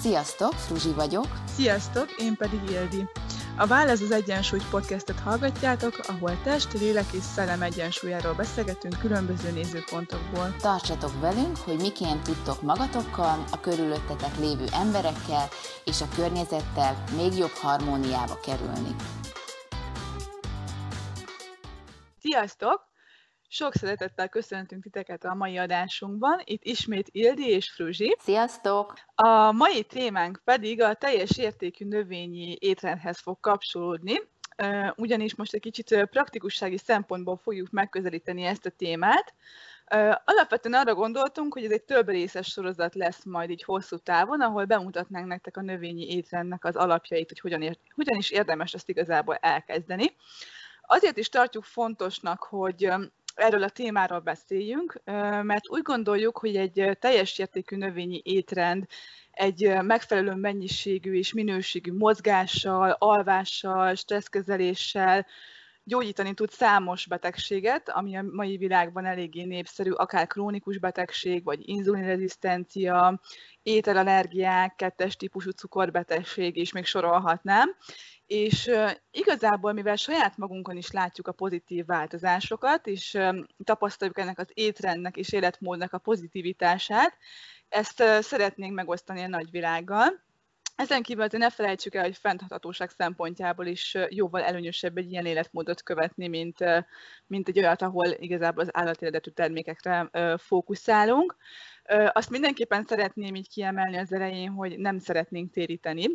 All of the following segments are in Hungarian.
Sziasztok, Fruzsi vagyok. Sziasztok, én pedig Ildi. A Válasz az Egyensúly podcastet hallgatjátok, ahol test, lélek és szellem egyensúlyáról beszélgetünk különböző nézőpontokból. Tartsatok velünk, hogy miként tudtok magatokkal, a körülöttetek lévő emberekkel és a környezettel még jobb harmóniába kerülni. Sziasztok! Sok szeretettel köszöntünk titeket a mai adásunkban. Itt ismét Ildi és Fruzsi. Sziasztok! A mai témánk pedig a teljes értékű növényi étrendhez fog kapcsolódni, ugyanis most egy kicsit praktikussági szempontból fogjuk megközelíteni ezt a témát. Alapvetően arra gondoltunk, hogy ez egy több részes sorozat lesz majd így hosszú távon, ahol bemutatnánk nektek a növényi étrendnek az alapjait, hogy hogyan, ér, hogyan is érdemes ezt igazából elkezdeni. Azért is tartjuk fontosnak, hogy erről a témáról beszéljünk, mert úgy gondoljuk, hogy egy teljes értékű növényi étrend egy megfelelő mennyiségű és minőségű mozgással, alvással, stresszkezeléssel gyógyítani tud számos betegséget, ami a mai világban eléggé népszerű, akár krónikus betegség, vagy inzulinrezisztencia, ételallergiák, kettes típusú cukorbetegség, és még sorolhatnám. És igazából, mivel saját magunkon is látjuk a pozitív változásokat, és tapasztaljuk ennek az étrendnek és életmódnak a pozitivitását, ezt szeretnénk megosztani a nagyvilággal. Ezen kívül azért ne felejtsük el, hogy fenntarthatóság szempontjából is jóval előnyösebb egy ilyen életmódot követni, mint, mint egy olyat, ahol igazából az állati termékekre fókuszálunk. Azt mindenképpen szeretném így kiemelni az elején, hogy nem szeretnénk téríteni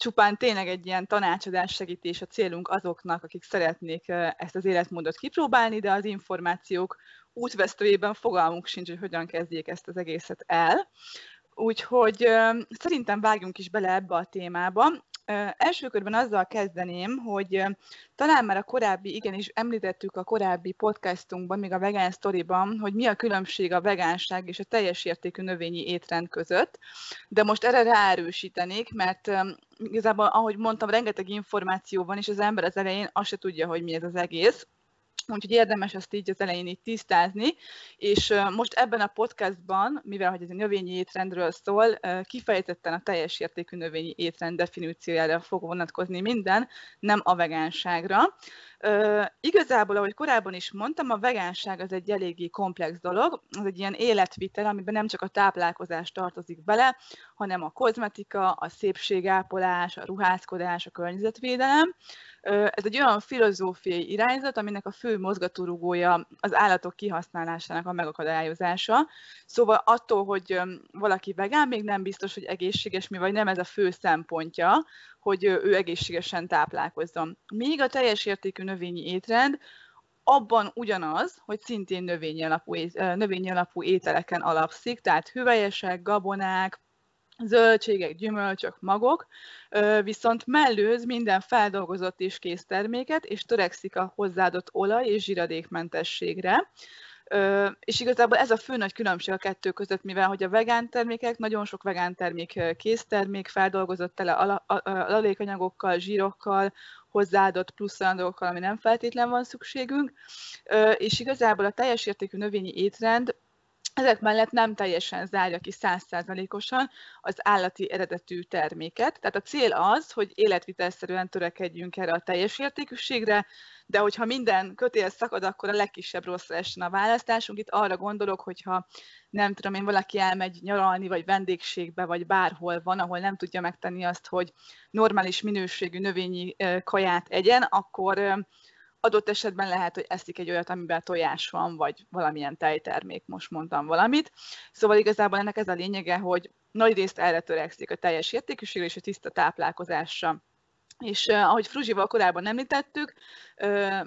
csupán tényleg egy ilyen tanácsadás segítés a célunk azoknak, akik szeretnék ezt az életmódot kipróbálni, de az információk útvesztőjében fogalmunk sincs, hogy hogyan kezdjék ezt az egészet el. Úgyhogy szerintem vágjunk is bele ebbe a témába. Első körben azzal kezdeném, hogy talán már a korábbi, igenis említettük a korábbi podcastunkban, még a Vegan Story-ban, hogy mi a különbség a vegánság és a teljes értékű növényi étrend között, de most erre ráerősítenék, mert igazából, ahogy mondtam, rengeteg információ van, és az ember az elején azt se tudja, hogy mi ez az egész, Úgyhogy érdemes ezt így az elején így tisztázni, és most ebben a podcastban, mivel hogy ez egy növényi étrendről szól, kifejezetten a teljes értékű növényi étrend definíciójára fog vonatkozni minden, nem a vegánságra. Uh, igazából, ahogy korábban is mondtam, a vegánság az egy eléggé komplex dolog, az egy ilyen életvitel, amiben nem csak a táplálkozás tartozik bele, hanem a kozmetika, a szépségápolás, a ruházkodás, a környezetvédelem. Ez egy olyan filozófiai irányzat, aminek a fő mozgatórugója az állatok kihasználásának a megakadályozása. Szóval attól, hogy valaki vegán, még nem biztos, hogy egészséges mi, vagy nem ez a fő szempontja, hogy ő egészségesen táplálkozzon. Míg a teljes értékű növényi étrend abban ugyanaz, hogy szintén növényi alapú, növényi alapú ételeken alapszik, tehát hüvelyesek, gabonák, zöldségek, gyümölcsök, magok, viszont mellőz minden feldolgozott és kész terméket, és törekszik a hozzáadott olaj és zsiradékmentességre. És igazából ez a fő nagy különbség a kettő között, mivel hogy a vegán termékek, nagyon sok vegán termék késztermék, feldolgozott tele alalékanyagokkal, zsírokkal, hozzáadott plusz olyan dolgokkal, ami nem feltétlen van szükségünk, és igazából a teljes értékű növényi étrend ezek mellett nem teljesen zárja ki százszázalékosan az állati eredetű terméket. Tehát a cél az, hogy életvitelszerűen törekedjünk erre a teljes értékűségre, de hogyha minden kötél szakad, akkor a legkisebb rossz essen a választásunk. Itt arra gondolok, hogyha nem tudom én, valaki elmegy nyaralni, vagy vendégségbe, vagy bárhol van, ahol nem tudja megtenni azt, hogy normális minőségű növényi kaját egyen, akkor adott esetben lehet, hogy eszik egy olyat, amiben tojás van, vagy valamilyen tejtermék, most mondtam valamit. Szóval igazából ennek ez a lényege, hogy nagy részt erre törekszik a teljes értékűségre és a tiszta táplálkozásra. És uh, ahogy Fruzsival korábban említettük,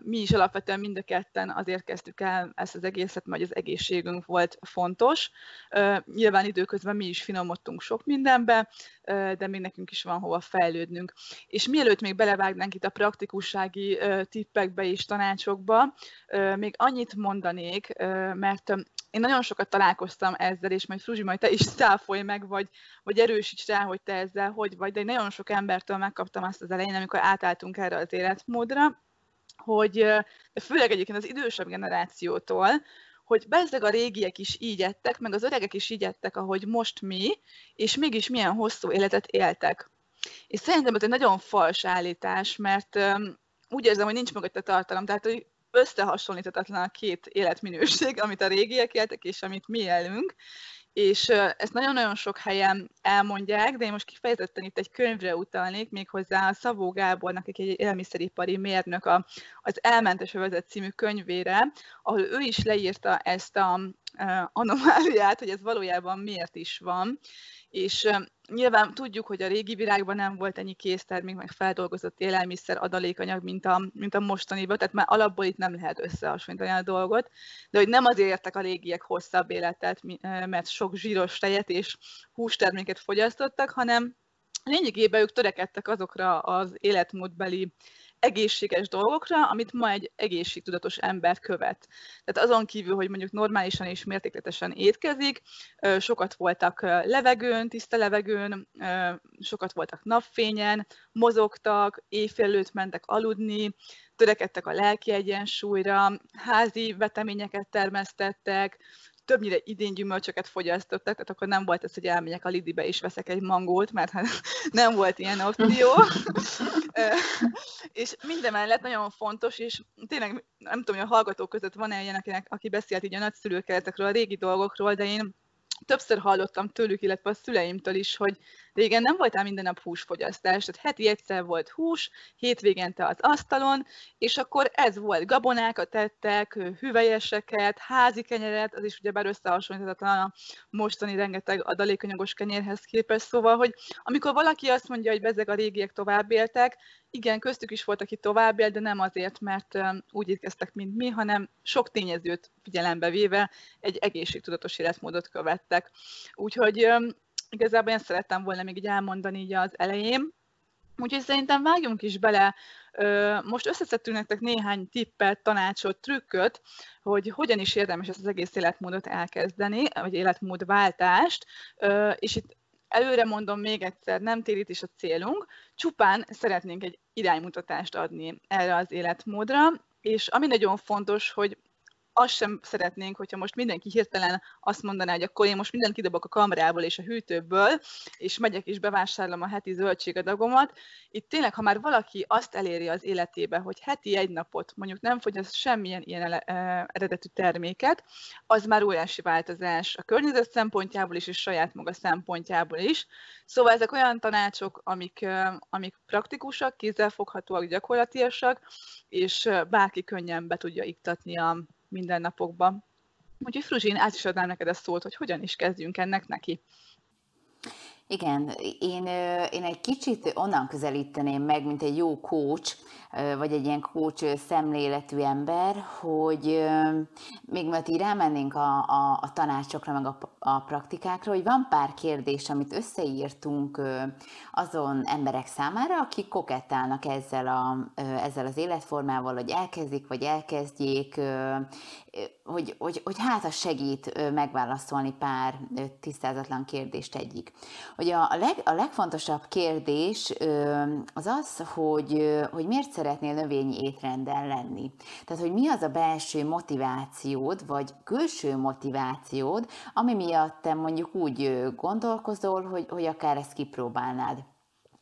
mi is alapvetően mind a ketten azért kezdtük el ezt az egészet, mert az egészségünk volt fontos. Nyilván időközben mi is finomodtunk sok mindenbe, de még nekünk is van hova fejlődnünk. És mielőtt még belevágnánk itt a praktikussági tippekbe és tanácsokba, még annyit mondanék, mert én nagyon sokat találkoztam ezzel, és majd Fruzsi, majd te is száfolj meg, vagy, vagy erősíts rá, hogy te ezzel hogy vagy, de én nagyon sok embertől megkaptam azt az elején, amikor átálltunk erre az életmódra, hogy főleg egyébként az idősebb generációtól, hogy bezzeg a régiek is így ettek, meg az öregek is így ettek, ahogy most mi, és mégis milyen hosszú életet éltek. És szerintem ez egy nagyon fals állítás, mert úgy érzem, hogy nincs mögötte tartalom, tehát hogy összehasonlíthatatlan a két életminőség, amit a régiek éltek, és amit mi élünk, és ezt nagyon-nagyon sok helyen elmondják, de én most kifejezetten itt egy könyvre utalnék, méghozzá a Szabó Gábornak, egy élelmiszeripari mérnök, az Elmentes Övezet című könyvére, ahol ő is leírta ezt a anomáliát, hogy ez valójában miért is van, és nyilván tudjuk, hogy a régi virágban nem volt ennyi késztermék, meg feldolgozott élelmiszer adalékanyag, mint a, mint a mostaniban, tehát már alapból itt nem lehet összehasonlítani a dolgot, de hogy nem azért értek a régiek hosszabb életet, mert sok zsíros tejet és hústerméket fogyasztottak, hanem lényegében ők törekedtek azokra az életmódbeli egészséges dolgokra, amit ma egy egészségtudatos ember követ. Tehát azon kívül, hogy mondjuk normálisan és mértékletesen étkezik, sokat voltak levegőn, tiszta levegőn, sokat voltak napfényen, mozogtak, éjfél előtt mentek aludni, törekedtek a lelki egyensúlyra, házi veteményeket termesztettek, többnyire idén gyümölcsöket fogyasztottak, tehát akkor nem volt ez, hogy elmegyek a Lidibe és veszek egy mangót, mert hát nem volt ilyen opció. és mindemellett nagyon fontos, és tényleg nem tudom, hogy a hallgatók között van-e ilyen, akinek, aki beszélt így a nagyszülőkeretekről, a régi dolgokról, de én többször hallottam tőlük, illetve a szüleimtől is, hogy régen nem voltál minden nap húsfogyasztás, tehát heti egyszer volt hús, hétvégente az asztalon, és akkor ez volt, gabonákat tettek, hüvelyeseket, házi kenyeret, az is ugyebár összehasonlíthatatlan a mostani rengeteg adalékanyagos kenyérhez képest, szóval, hogy amikor valaki azt mondja, hogy bezeg a régiek tovább éltek, igen, köztük is volt, aki tovább él, de nem azért, mert úgy étkeztek, mint mi, hanem sok tényezőt figyelembe véve egy egészségtudatos életmódot követtek. Úgyhogy igazából én szerettem volna még így elmondani így az elején. Úgyhogy szerintem vágjunk is bele. Most összeszedtünk nektek néhány tippet, tanácsot, trükköt, hogy hogyan is érdemes ezt az egész életmódot elkezdeni, vagy életmódváltást, és itt előre mondom még egyszer, nem térítés a célunk, csupán szeretnénk egy iránymutatást adni erre az életmódra, és ami nagyon fontos, hogy azt sem szeretnénk, hogyha most mindenki hirtelen azt mondaná, hogy akkor én most mindent kidobok a kamerából és a hűtőből, és megyek és bevásárolom a heti zöldségadagomat. Itt tényleg, ha már valaki azt eléri az életébe, hogy heti egy napot mondjuk nem fogyaszt semmilyen ilyen eredetű terméket, az már óriási változás a környezet szempontjából is, és saját maga szempontjából is. Szóval ezek olyan tanácsok, amik, amik praktikusak, kézzelfoghatóak, gyakorlatiasak, és bárki könnyen be tudja iktatni a, mindennapokban. Úgyhogy Fruzsin, át is adnám neked ezt szólt, hogy hogyan is kezdjünk ennek neki. Igen, én, én egy kicsit onnan közelíteném meg, mint egy jó coach, vagy egy ilyen coach szemléletű ember, hogy még mert így rámennénk a, a, a tanácsokra, meg a, a praktikákra, hogy van pár kérdés, amit összeírtunk azon emberek számára, akik kokettálnak ezzel, a, ezzel az életformával, hogy elkezdik, vagy elkezdjék, hogy, hogy, hogy hát az segít megválaszolni pár tisztázatlan kérdést egyik. Hogy a, a, leg, a legfontosabb kérdés az az, hogy, hogy miért szeretnél növényi étrenden lenni. Tehát, hogy mi az a belső motivációd, vagy külső motivációd, ami miatt te mondjuk úgy gondolkozol, hogy, hogy akár ezt kipróbálnád.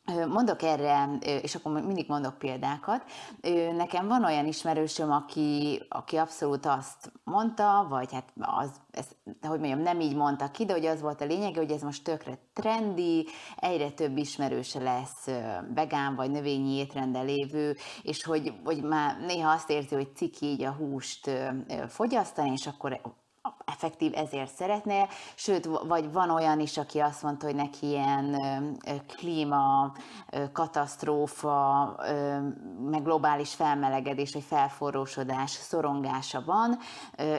Mondok erre, és akkor mindig mondok példákat. Nekem van olyan ismerősöm, aki, aki abszolút azt mondta, vagy hát az, ez, hogy mondjam, nem így mondta ki, de hogy az volt a lényege, hogy ez most tökre trendi, egyre több ismerőse lesz vegán vagy növényi étrendel lévő, és hogy, hogy már néha azt érzi, hogy ciki így a húst fogyasztani, és akkor effektív ezért szeretne, sőt, vagy van olyan is, aki azt mondta, hogy neki ilyen klíma, katasztrófa, meg globális felmelegedés, vagy felforrósodás, szorongása van,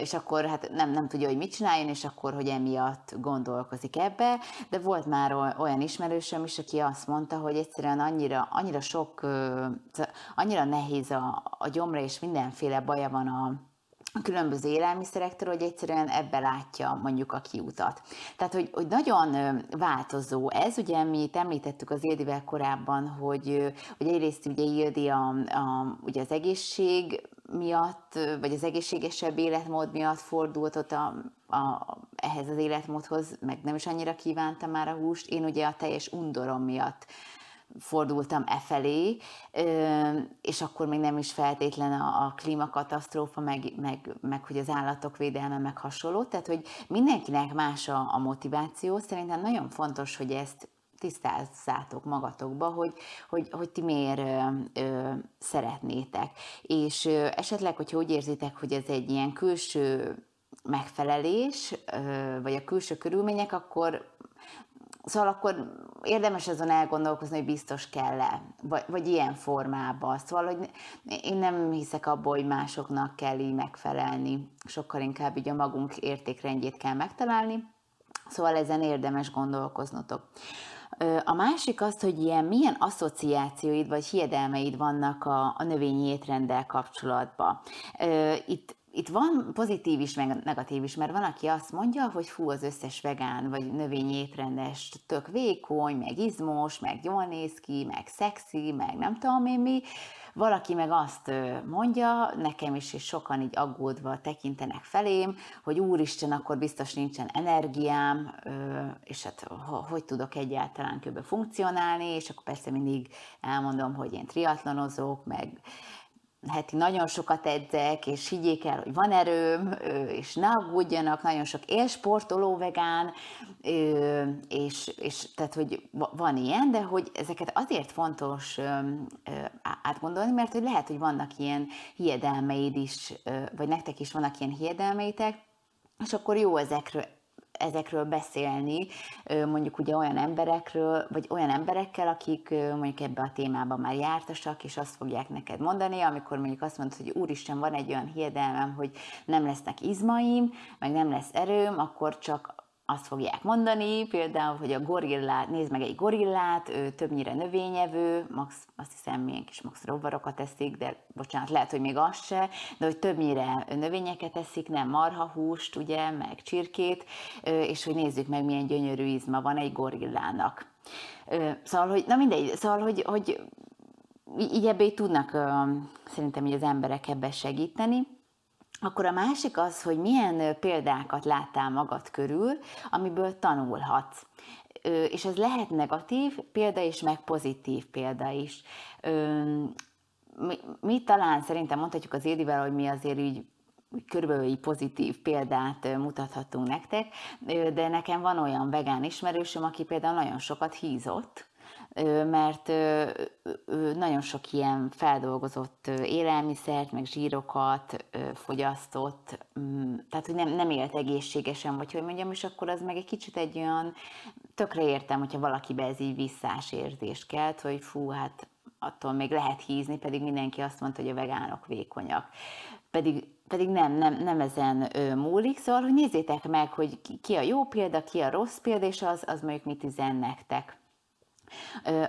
és akkor hát nem, nem tudja, hogy mit csináljon, és akkor, hogy emiatt gondolkozik ebbe, de volt már olyan ismerősöm is, aki azt mondta, hogy egyszerűen annyira, annyira sok, annyira nehéz a, a gyomra, és mindenféle baja van a különböző élelmiszerektől, hogy egyszerűen ebbe látja mondjuk a kiutat. Tehát, hogy, hogy nagyon változó ez, ugye mi itt említettük az Ildivel korábban, hogy, hogy egyrészt ugye Ildi a, a, ugye az egészség miatt, vagy az egészségesebb életmód miatt fordult ott a, a, ehhez az életmódhoz, meg nem is annyira kívánta már a húst, én ugye a teljes undorom miatt fordultam e felé, és akkor még nem is feltétlen a, a klímakatasztrófa, meg, meg, meg hogy az állatok védelme, meg hasonló. Tehát, hogy mindenkinek más a, a motiváció. Szerintem nagyon fontos, hogy ezt tisztázzátok magatokba, hogy, hogy, hogy ti miért ö, ö, szeretnétek. És ö, esetleg, hogyha úgy érzitek, hogy ez egy ilyen külső megfelelés, ö, vagy a külső körülmények, akkor Szóval akkor érdemes azon elgondolkozni, hogy biztos kell-e, vagy, vagy ilyen formában. Szóval, hogy én nem hiszek abból, hogy másoknak kell így megfelelni, sokkal inkább így a magunk értékrendjét kell megtalálni, szóval ezen érdemes gondolkoznotok. A másik az, hogy ilyen milyen asszociációid vagy hiedelmeid vannak a, a növényi étrenddel kapcsolatban. Itt itt van pozitív is, meg negatív is, mert van, aki azt mondja, hogy fú, az összes vegán vagy növényi étrendes tök vékony, meg izmos, meg jól néz ki, meg szexi, meg nem tudom én mi. Valaki meg azt mondja, nekem is, és sokan így aggódva tekintenek felém, hogy úristen, akkor biztos nincsen energiám, és hát hogy tudok egyáltalán kb. funkcionálni, és akkor persze mindig elmondom, hogy én triatlonozok, meg heti nagyon sokat edzek, és higgyék el, hogy van erőm, és ne aggódjanak, nagyon sok élsportoló vegán, és, és tehát, hogy van ilyen, de hogy ezeket azért fontos átgondolni, mert hogy lehet, hogy vannak ilyen hiedelmeid is, vagy nektek is vannak ilyen hiedelmeitek, és akkor jó ezekről ezekről beszélni, mondjuk ugye olyan emberekről, vagy olyan emberekkel, akik mondjuk ebbe a témában már jártasak, és azt fogják neked mondani, amikor mondjuk azt mondod, hogy úristen, van egy olyan hiedelmem, hogy nem lesznek izmaim, meg nem lesz erőm, akkor csak azt fogják mondani, például, hogy a gorillát, nézd meg egy gorillát, ő többnyire növényevő, max, azt hiszem, milyen kis max rovarokat eszik, de bocsánat, lehet, hogy még az se, de hogy többnyire növényeket eszik, nem marhahúst, ugye, meg csirkét, és hogy nézzük meg, milyen gyönyörű izma van egy gorillának. Szóval, hogy, na mindegy, szóval, hogy, hogy így ebbé tudnak szerintem így az emberek ebbe segíteni. Akkor a másik az, hogy milyen példákat láttál magad körül, amiből tanulhatsz. És ez lehet negatív példa is, meg pozitív példa is. Mi, mi talán szerintem mondhatjuk az Édivel, hogy mi azért így körülbelül egy pozitív példát mutathatunk nektek, de nekem van olyan vegán ismerősöm, aki például nagyon sokat hízott, mert nagyon sok ilyen feldolgozott élelmiszert, meg zsírokat fogyasztott, mm, tehát hogy nem, nem élt egészségesen, vagy hogy mondjam, és akkor az meg egy kicsit egy olyan, tökre értem, hogyha valakibe ez így visszás érzést kelt, hogy fú, hát attól még lehet hízni, pedig mindenki azt mondta, hogy a vegánok vékonyak. Pedig, pedig nem, nem, nem ezen ö, múlik, szóval, hogy nézzétek meg, hogy ki a jó példa, ki a rossz példa, és az, az mondjuk mit üzen nektek.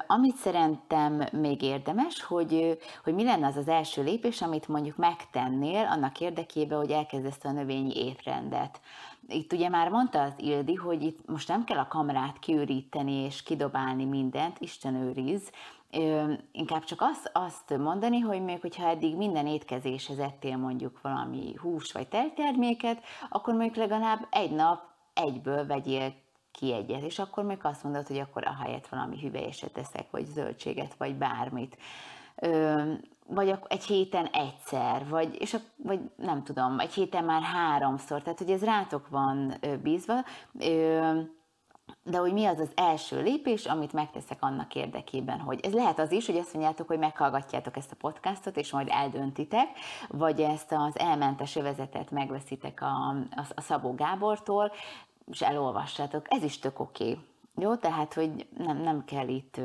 Amit szerintem még érdemes, hogy, hogy mi lenne az az első lépés, amit mondjuk megtennél annak érdekében, hogy elkezdesz a növényi étrendet. Itt ugye már mondta az Ildi, hogy itt most nem kell a kamerát kiüríteni és kidobálni mindent, Isten őriz, inkább csak azt, azt mondani, hogy még hogyha eddig minden étkezéshez ettél mondjuk valami hús vagy tejterméket, akkor mondjuk legalább egy nap egyből vegyél ki és akkor még azt mondod, hogy akkor a helyet valami hüvelyeset eszek, vagy zöldséget, vagy bármit. Ö, vagy egy héten egyszer, vagy, és a, vagy nem tudom, egy héten már háromszor, tehát hogy ez rátok van bízva, ö, de hogy mi az az első lépés, amit megteszek annak érdekében, hogy ez lehet az is, hogy azt mondjátok, hogy meghallgatjátok ezt a podcastot, és majd eldöntitek, vagy ezt az elmentes övezetet megveszitek a, a, a Szabó Gábortól, és elolvassátok, ez is tök oké. Okay. Jó, tehát, hogy nem, nem kell itt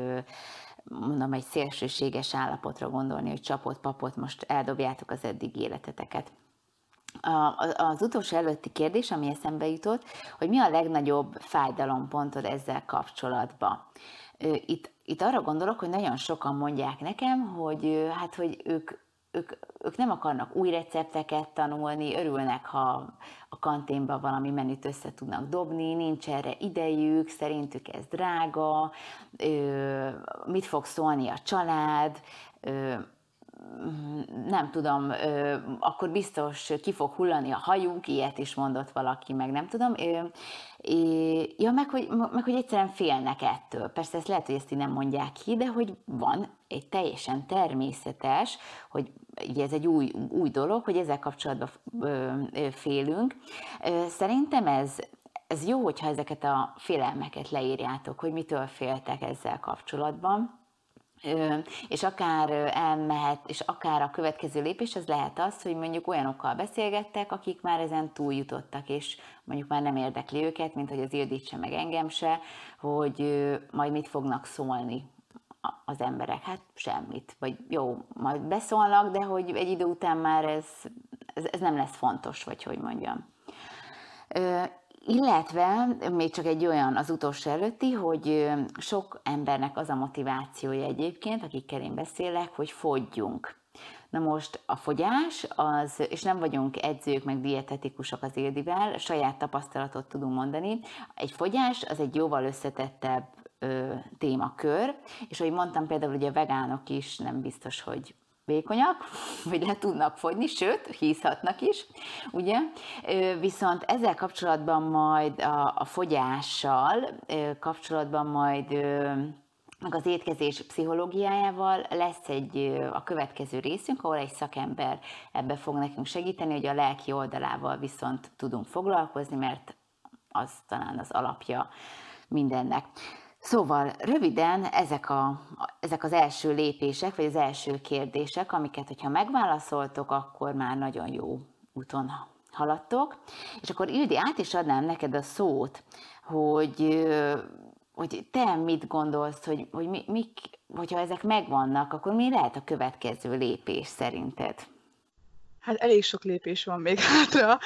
mondom, egy szélsőséges állapotra gondolni, hogy csapott papot most eldobjátok az eddig életeteket. Az utolsó előtti kérdés, ami eszembe jutott, hogy mi a legnagyobb fájdalompontod ezzel kapcsolatban. Itt, itt arra gondolok, hogy nagyon sokan mondják nekem, hogy hát, hogy ők ők, ők nem akarnak új recepteket tanulni, örülnek, ha a kanténban valami menüt össze tudnak dobni, nincs erre idejük, szerintük ez drága, mit fog szólni a család, nem tudom, akkor biztos ki fog hullani a hajuk, ilyet is mondott valaki, meg nem tudom. Ja, meg hogy, meg hogy egyszerűen félnek ettől. Persze ezt lehet, hogy ezt így nem mondják ki, de hogy van egy teljesen természetes, hogy ugye ez egy új, új dolog, hogy ezzel kapcsolatban félünk. Szerintem ez, ez jó, hogyha ezeket a félelmeket leírjátok, hogy mitől féltek ezzel kapcsolatban és akár elmehet, és akár a következő lépés az lehet az, hogy mondjuk olyanokkal beszélgettek, akik már ezen túl jutottak, és mondjuk már nem érdekli őket, mint hogy az Ildit se, meg engem se, hogy majd mit fognak szólni az emberek. Hát semmit. Vagy jó, majd beszólnak, de hogy egy idő után már ez, ez, ez nem lesz fontos, vagy hogy mondjam. Illetve még csak egy olyan az utolsó előtti, hogy sok embernek az a motivációja egyébként, akikkel én beszélek, hogy fogyjunk. Na most a fogyás, az, és nem vagyunk edzők, meg dietetikusok az Ildivel, saját tapasztalatot tudunk mondani, egy fogyás az egy jóval összetettebb ö, témakör, és ahogy mondtam például, hogy a vegánok is nem biztos, hogy vékonyak, vagy le tudnak fogyni, sőt, hízhatnak is, ugye? Viszont ezzel kapcsolatban majd a, a fogyással kapcsolatban majd meg az étkezés pszichológiájával lesz egy a következő részünk, ahol egy szakember ebbe fog nekünk segíteni, hogy a lelki oldalával viszont tudunk foglalkozni, mert az talán az alapja mindennek. Szóval röviden ezek, a, ezek az első lépések, vagy az első kérdések, amiket, hogyha megválaszoltok, akkor már nagyon jó úton haladtok. És akkor Ildi, át is adnám neked a szót, hogy, hogy te mit gondolsz, hogy, hogy mi, mik, hogyha ezek megvannak, akkor mi lehet a következő lépés szerinted? Hát elég sok lépés van még hátra,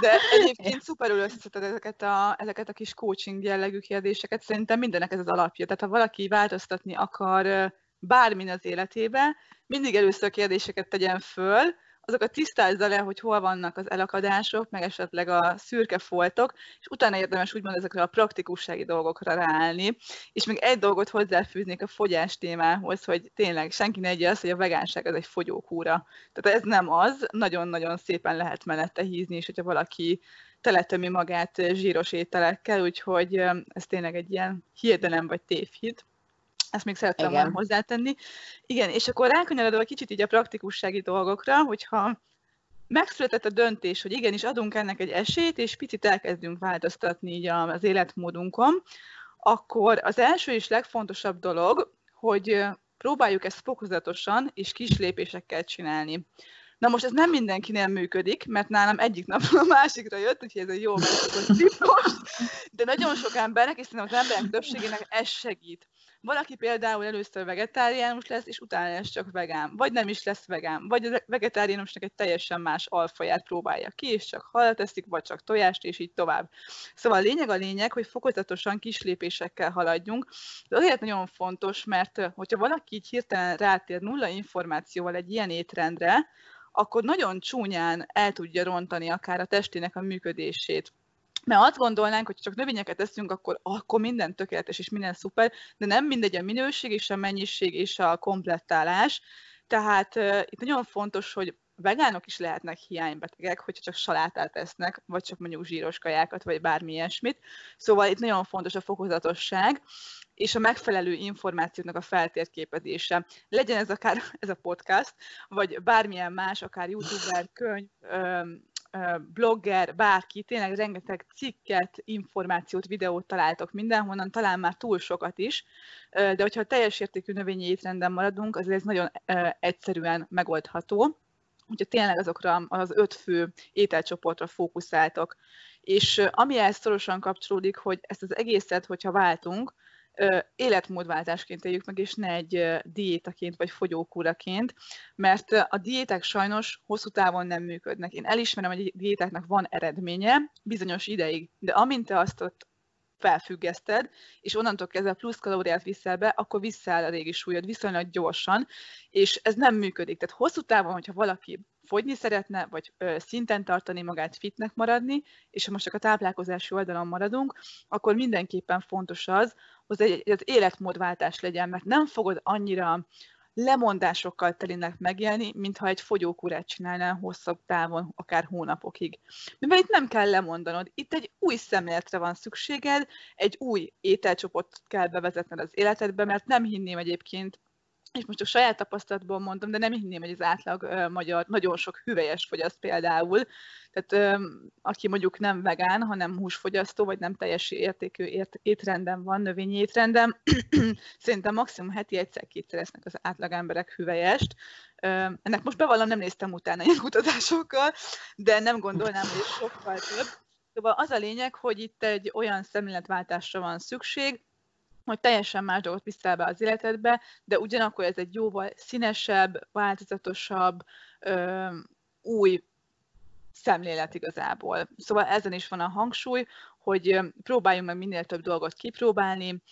de egyébként szuperül összeszedted ezeket a, ezeket a kis coaching jellegű kérdéseket. Szerintem mindenek ez az alapja. Tehát ha valaki változtatni akar bármin az életébe, mindig először kérdéseket tegyen föl, azokat tisztázza le, hogy hol vannak az elakadások, meg esetleg a szürke foltok, és utána érdemes úgymond ezekre a praktikussági dolgokra ráállni. És még egy dolgot hozzáfűznék a fogyás témához, hogy tényleg senki ne egye azt, hogy a vegánság az egy fogyókúra. Tehát ez nem az, nagyon-nagyon szépen lehet mellette hízni, és hogyha valaki teletömi magát zsíros ételekkel, úgyhogy ez tényleg egy ilyen hirdenem vagy tévhit. Ezt még szerettem volna hozzátenni. Igen, és akkor rákanyarodva kicsit így a praktikussági dolgokra, hogyha megszületett a döntés, hogy igenis adunk ennek egy esélyt, és picit elkezdünk változtatni így az életmódunkon, akkor az első és legfontosabb dolog, hogy próbáljuk ezt fokozatosan és kis lépésekkel csinálni. Na most ez nem mindenkinél működik, mert nálam egyik napról a másikra jött, úgyhogy ez egy jó megszokott de nagyon sok embernek, és szerintem az emberek többségének ez segít. Valaki például először vegetáriánus lesz, és utána lesz csak vegán. Vagy nem is lesz vegán. Vagy a vegetáriánusnak egy teljesen más alfaját próbálja ki, és csak halat eszik, vagy csak tojást, és így tovább. Szóval a lényeg a lényeg, hogy fokozatosan kis lépésekkel haladjunk. De azért nagyon fontos, mert hogyha valaki így hirtelen rátér nulla információval egy ilyen étrendre, akkor nagyon csúnyán el tudja rontani akár a testének a működését. Mert azt gondolnánk, hogy csak növényeket eszünk, akkor, akkor minden tökéletes és minden szuper, de nem mindegy a minőség és a mennyiség és a komplettálás. Tehát uh, itt nagyon fontos, hogy vegánok is lehetnek hiánybetegek, hogyha csak salátát esznek, vagy csak mondjuk zsíros kajákat, vagy bármi ilyesmit. Szóval itt nagyon fontos a fokozatosság, és a megfelelő információknak a feltérképezése. Legyen ez akár ez a podcast, vagy bármilyen más, akár youtuber, könyv, blogger, bárki, tényleg rengeteg cikket, információt, videót találtok mindenhonnan, talán már túl sokat is, de hogyha teljes értékű növényi étrenden maradunk, azért ez nagyon egyszerűen megoldható. Úgyhogy tényleg azokra az öt fő ételcsoportra fókuszáltok. És ami ehhez szorosan kapcsolódik, hogy ezt az egészet, hogyha váltunk, életmódváltásként éljük meg, és ne egy diétaként vagy fogyókúraként, mert a diéták sajnos hosszú távon nem működnek. Én elismerem, hogy a diétáknak van eredménye bizonyos ideig, de amint te azt ott felfüggeszted, és onnantól kezdve plusz kalóriát viszel be, akkor visszaáll a régi súlyod viszonylag gyorsan, és ez nem működik. Tehát hosszú távon, hogyha valaki fogyni szeretne, vagy szinten tartani magát, fitnek maradni, és ha most csak a táplálkozási oldalon maradunk, akkor mindenképpen fontos az, hogy egy, az életmódváltás legyen, mert nem fogod annyira lemondásokkal telinek megélni, mintha egy fogyókúrát csinálnál hosszabb távon, akár hónapokig. Mivel itt nem kell lemondanod, itt egy új szemléletre van szükséged, egy új ételcsoportot kell bevezetned az életedbe, mert nem hinném egyébként, és most a saját tapasztalatból mondom, de nem hinném, hogy az átlag magyar nagyon sok hüvelyes fogyaszt például. Tehát ö, aki mondjuk nem vegán, hanem húsfogyasztó, vagy nem teljes értékű ért, étrenden van, növényi étrenden, szerintem maximum heti egyszer-kétszer esznek az átlag emberek hüvelyest. Ennek most bevallom, nem néztem utána ilyen kutatásokkal, de nem gondolnám, hogy sokkal több. Szóval az a lényeg, hogy itt egy olyan szemléletváltásra van szükség, hogy teljesen más dolgot viszel be az életedbe, de ugyanakkor ez egy jóval színesebb, változatosabb, ö, új szemlélet igazából. Szóval ezen is van a hangsúly, hogy próbáljunk meg minél több dolgot kipróbálni,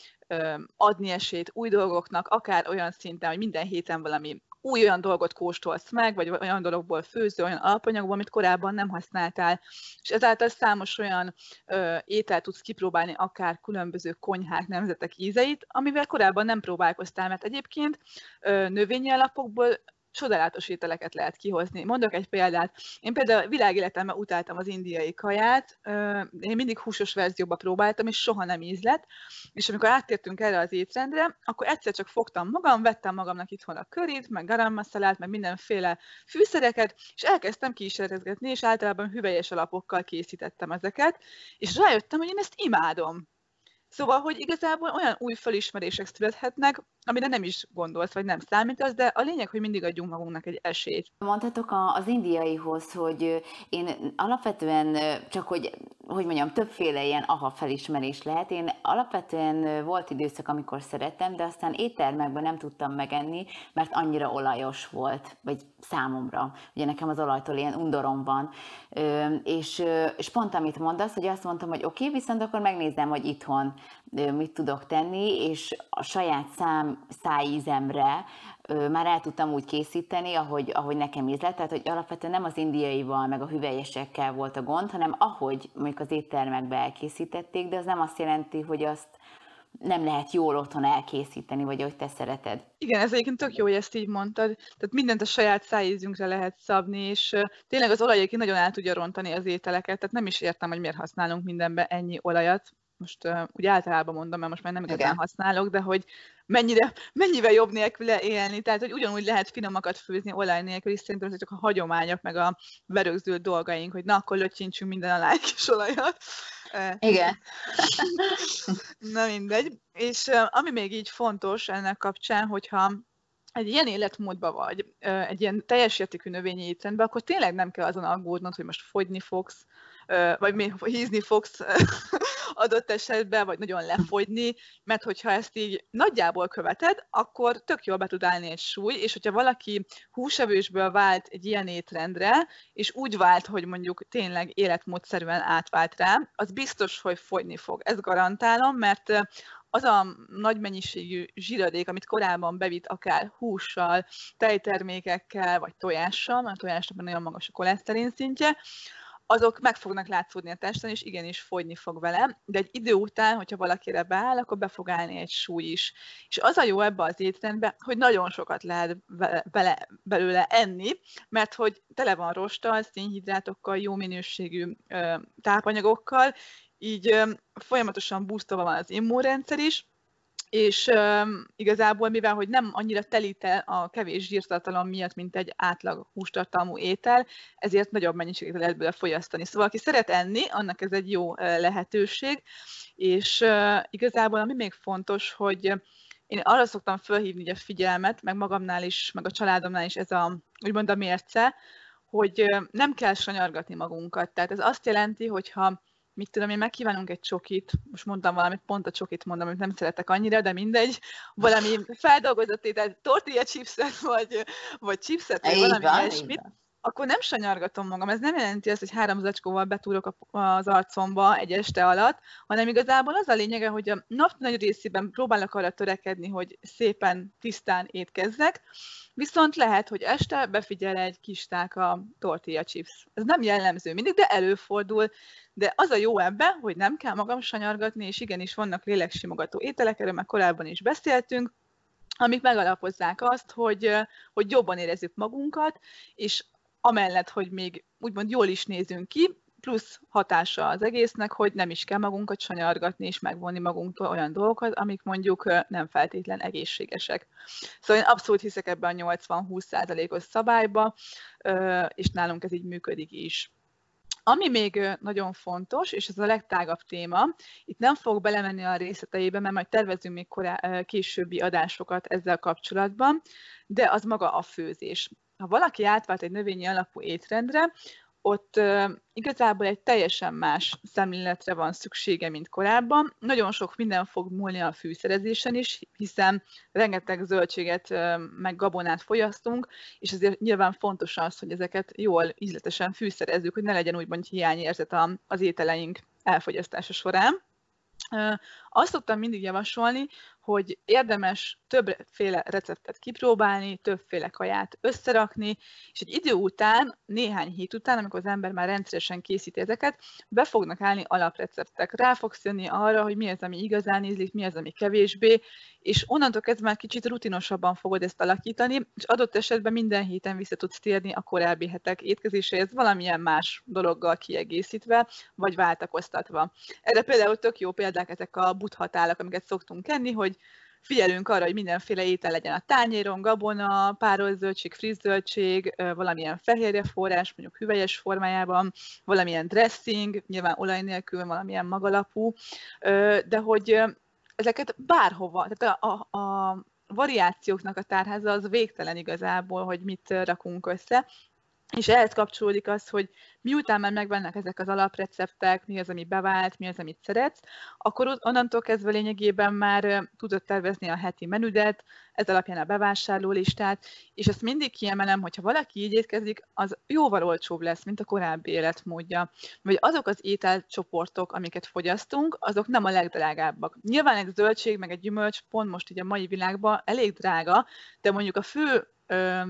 adni esélyt új dolgoknak, akár olyan szinten, hogy minden héten valami új olyan dolgot kóstolsz meg, vagy olyan dologból főző, olyan alapanyagból, amit korábban nem használtál, és ezáltal számos olyan ö, ételt tudsz kipróbálni, akár különböző konyhák, nemzetek ízeit, amivel korábban nem próbálkoztál, mert egyébként ö, növényi alapokból csodálatos ételeket lehet kihozni. Mondok egy példát. Én például világéletemben utáltam az indiai kaját, én mindig húsos verzióba próbáltam, és soha nem ízlett, és amikor áttértünk erre az étrendre, akkor egyszer csak fogtam magam, vettem magamnak itthon a körit, meg garam masalát, meg mindenféle fűszereket, és elkezdtem kísérletezgetni, és általában hüvelyes alapokkal készítettem ezeket, és rájöttem, hogy én ezt imádom. Szóval, hogy igazából olyan új felismerések születhetnek, amire nem is gondolsz, vagy nem számítasz, de a lényeg, hogy mindig adjunk magunknak egy esélyt. Mondhatok az indiaihoz, hogy én alapvetően csak, hogy, hogy mondjam, többféle ilyen aha felismerés lehet. Én alapvetően volt időszak, amikor szerettem, de aztán éttermekben nem tudtam megenni, mert annyira olajos volt, vagy számomra. Ugye nekem az olajtól ilyen undorom van. És, és pont amit mondasz, hogy azt mondtam, hogy oké, okay, viszont akkor megnézem, hogy itthon mit tudok tenni, és a saját szám, szájízemre már el tudtam úgy készíteni, ahogy, ahogy nekem ízlett, tehát hogy alapvetően nem az indiaival, meg a hüvelyesekkel volt a gond, hanem ahogy mondjuk az éttermekbe elkészítették, de az nem azt jelenti, hogy azt nem lehet jól otthon elkészíteni, vagy hogy te szereted. Igen, ez egyébként tök jó, hogy ezt így mondtad. Tehát mindent a saját szájízünkre lehet szabni, és tényleg az olaj egyébként nagyon el tudja rontani az ételeket, tehát nem is értem, hogy miért használunk mindenbe ennyi olajat most uh, úgy általában mondom, mert most már nem igazán Igen. használok, de hogy mennyire, mennyivel jobb nélküle élni, tehát hogy ugyanúgy lehet finomakat főzni olaj nélkül, és szerintem ez csak a hagyományok, meg a berögzült dolgaink, hogy na, akkor löcsintsünk minden alá egy kis olajat. Igen. na mindegy. És ami még így fontos ennek kapcsán, hogyha egy ilyen életmódba vagy, egy ilyen teljes értékű növényi étrendben, akkor tényleg nem kell azon aggódnod, hogy most fogyni fogsz, vagy mi hízni fogsz adott esetben, vagy nagyon lefogyni, mert hogyha ezt így nagyjából követed, akkor tök jól be tud állni egy súly, és hogyha valaki húsevősből vált egy ilyen étrendre, és úgy vált, hogy mondjuk tényleg életmódszerűen átvált rá, az biztos, hogy fogyni fog. Ezt garantálom, mert az a nagy mennyiségű zsíradék, amit korábban bevitt akár hússal, tejtermékekkel, vagy tojással, mert a tojásnak nagyon magas a koleszterin szintje, azok meg fognak látszódni a testen, és igenis fogyni fog vele, de egy idő után, hogyha valakire beáll, akkor be fog állni egy súly is. És az a jó ebbe az étrendbe, hogy nagyon sokat lehet vele, belőle enni, mert hogy tele van rosttal, szénhidrátokkal, jó minőségű ö, tápanyagokkal, így ö, folyamatosan boostolva van az immunrendszer is, és um, igazából, mivel hogy nem annyira telíte a kevés zsírtartalom miatt, mint egy átlag hústartalmú étel, ezért nagyobb mennyiséget lehet belőle fogyasztani. Szóval, aki szeret enni, annak ez egy jó lehetőség, és uh, igazából ami még fontos, hogy én arra szoktam felhívni a figyelmet, meg magamnál is, meg a családomnál is ez a, úgymond a mérce, hogy nem kell sanyargatni magunkat. Tehát ez azt jelenti, hogyha mit tudom én, megkívánunk egy csokit, most mondtam valamit, pont a csokit mondom, amit nem szeretek annyira, de mindegy, valami feldolgozott étel, tortilla chipset, vagy, vagy chipset, vagy valami ilyesmit, akkor nem sanyargatom magam. Ez nem jelenti azt, hogy három zacskóval betúrok az arcomba egy este alatt, hanem igazából az a lényege, hogy a nap nagy részében próbálok arra törekedni, hogy szépen, tisztán étkezzek, viszont lehet, hogy este befigyel egy kis a tortilla chips. Ez nem jellemző mindig, de előfordul. De az a jó ebben, hogy nem kell magam sanyargatni, és igenis vannak léleksimogató ételek, erről már korábban is beszéltünk, amik megalapozzák azt, hogy, hogy jobban érezzük magunkat, és amellett, hogy még úgymond jól is nézünk ki, plusz hatása az egésznek, hogy nem is kell magunkat sanyargatni és megvonni magunktól olyan dolgokat, amik mondjuk nem feltétlen egészségesek. Szóval én abszolút hiszek ebben a 80-20%-os szabályba, és nálunk ez így működik is. Ami még nagyon fontos, és ez a legtágabb téma, itt nem fog belemenni a részleteibe, mert majd tervezünk még korá, későbbi adásokat ezzel kapcsolatban, de az maga a főzés. Ha valaki átvált egy növényi alapú étrendre, ott uh, igazából egy teljesen más szemléletre van szüksége, mint korábban. Nagyon sok minden fog múlni a fűszerezésen is, hiszen rengeteg zöldséget uh, meg gabonát fogyasztunk, és ezért nyilván fontos az, hogy ezeket jól, ízletesen fűszerezzük, hogy ne legyen úgymond hiányérzet az ételeink elfogyasztása során. Azt szoktam mindig javasolni, hogy érdemes többféle receptet kipróbálni, többféle kaját összerakni, és egy idő után, néhány hét után, amikor az ember már rendszeresen készíti ezeket, be fognak állni alapreceptek. Rá fogsz jönni arra, hogy mi az, ami igazán ízlik, mi az, ami kevésbé, és onnantól kezdve már kicsit rutinosabban fogod ezt alakítani, és adott esetben minden héten vissza tudsz térni a korábbi hetek étkezéséhez valamilyen más dologgal kiegészítve, vagy váltakoztatva. Erre például tök jó példák ezek a buthatálak, amiket szoktunk enni, hogy figyelünk arra, hogy mindenféle étel legyen a tányéron, gabona, párolt zöldség, friss zöldség, valamilyen fehérje forrás, mondjuk hüvelyes formájában, valamilyen dressing, nyilván olaj nélkül, valamilyen magalapú, de hogy ezeket bárhova, tehát a, a variációknak a tárháza az végtelen igazából, hogy mit rakunk össze, és ehhez kapcsolódik az, hogy miután már megvannak ezek az alapreceptek, mi az, ami bevált, mi az, amit szeretsz, akkor onnantól kezdve lényegében már tudod tervezni a heti menüdet, ez alapján a bevásárló listát, és ezt mindig kiemelem, hogyha valaki így étkezik, az jóval olcsóbb lesz, mint a korábbi életmódja. Vagy azok az ételcsoportok, amiket fogyasztunk, azok nem a legdrágábbak. Nyilván egy zöldség, meg egy gyümölcs pont most így a mai világban elég drága, de mondjuk a fő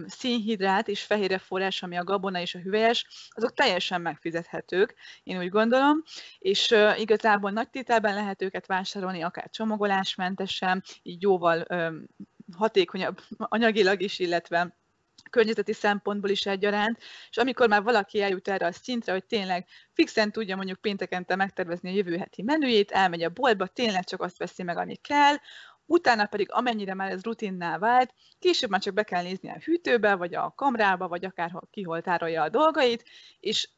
szénhidrát és fehérje forrás, ami a gabona és a hüvelyes, azok teljesen megfizethetők, én úgy gondolom, és igazából nagy tételben lehet őket vásárolni, akár csomagolásmentesen, így jóval hatékonyabb anyagilag is, illetve környezeti szempontból is egyaránt, és amikor már valaki eljut erre a szintre, hogy tényleg fixen tudja mondjuk péntekente megtervezni a jövő heti menüjét, elmegy a boltba, tényleg csak azt veszi meg, ami kell, utána pedig amennyire már ez rutinná vált, később már csak be kell nézni a hűtőbe, vagy a kamrába, vagy akár ki hol tárolja a dolgait, és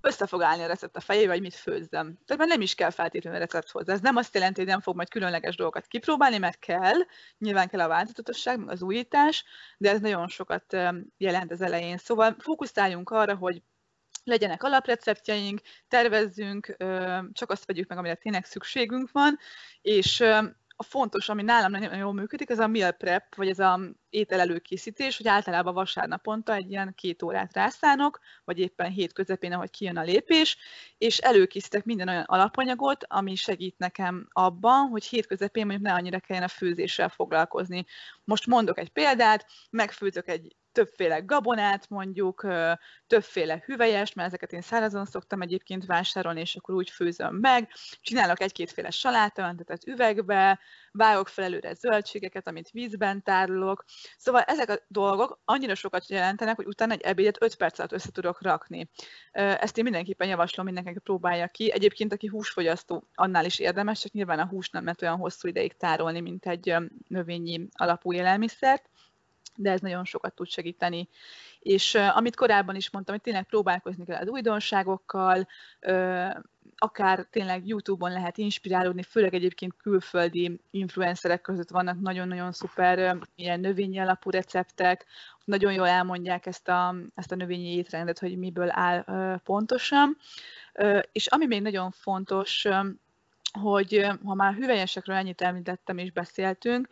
össze fog állni a recept a fejével, hogy mit főzzem. Tehát már nem is kell feltétlenül a recept hozzá. Ez nem azt jelenti, hogy nem fog majd különleges dolgokat kipróbálni, mert kell, nyilván kell a változatosság, meg az újítás, de ez nagyon sokat jelent az elején. Szóval fókuszáljunk arra, hogy legyenek alapreceptjeink, tervezzünk, csak azt vegyük meg, amire tényleg szükségünk van, és a fontos, ami nálam nagyon jól működik, ez a meal prep, vagy ez a étel előkészítés, hogy általában vasárnaponta egy ilyen két órát rászánok, vagy éppen hét közepén, ahogy kijön a lépés, és előkészítek minden olyan alapanyagot, ami segít nekem abban, hogy hét közepén mondjuk ne annyira kelljen a főzéssel foglalkozni. Most mondok egy példát, megfőzök egy többféle gabonát mondjuk, többféle hüvelyest, mert ezeket én szárazon szoktam egyébként vásárolni, és akkor úgy főzöm meg. Csinálok egy-kétféle salátamentetet üvegbe, vágok fel előre zöldségeket, amit vízben tárolok. Szóval ezek a dolgok annyira sokat jelentenek, hogy utána egy ebédet 5 perc alatt össze tudok rakni. Ezt én mindenképpen javaslom mindenkinek, próbálja ki. Egyébként, aki húsfogyasztó, annál is érdemes, csak nyilván a hús nem lehet olyan hosszú ideig tárolni, mint egy növényi alapú élelmiszert de ez nagyon sokat tud segíteni. És amit korábban is mondtam, hogy tényleg próbálkozni kell az újdonságokkal, akár tényleg YouTube-on lehet inspirálódni, főleg egyébként külföldi influencerek között vannak nagyon-nagyon szuper uh, ilyen növényi alapú receptek, nagyon jól elmondják ezt a, ezt a növényi étrendet, hogy miből áll pontosan. És ami még nagyon fontos, hogy ha már hüvelyesekről ennyit említettem és beszéltünk,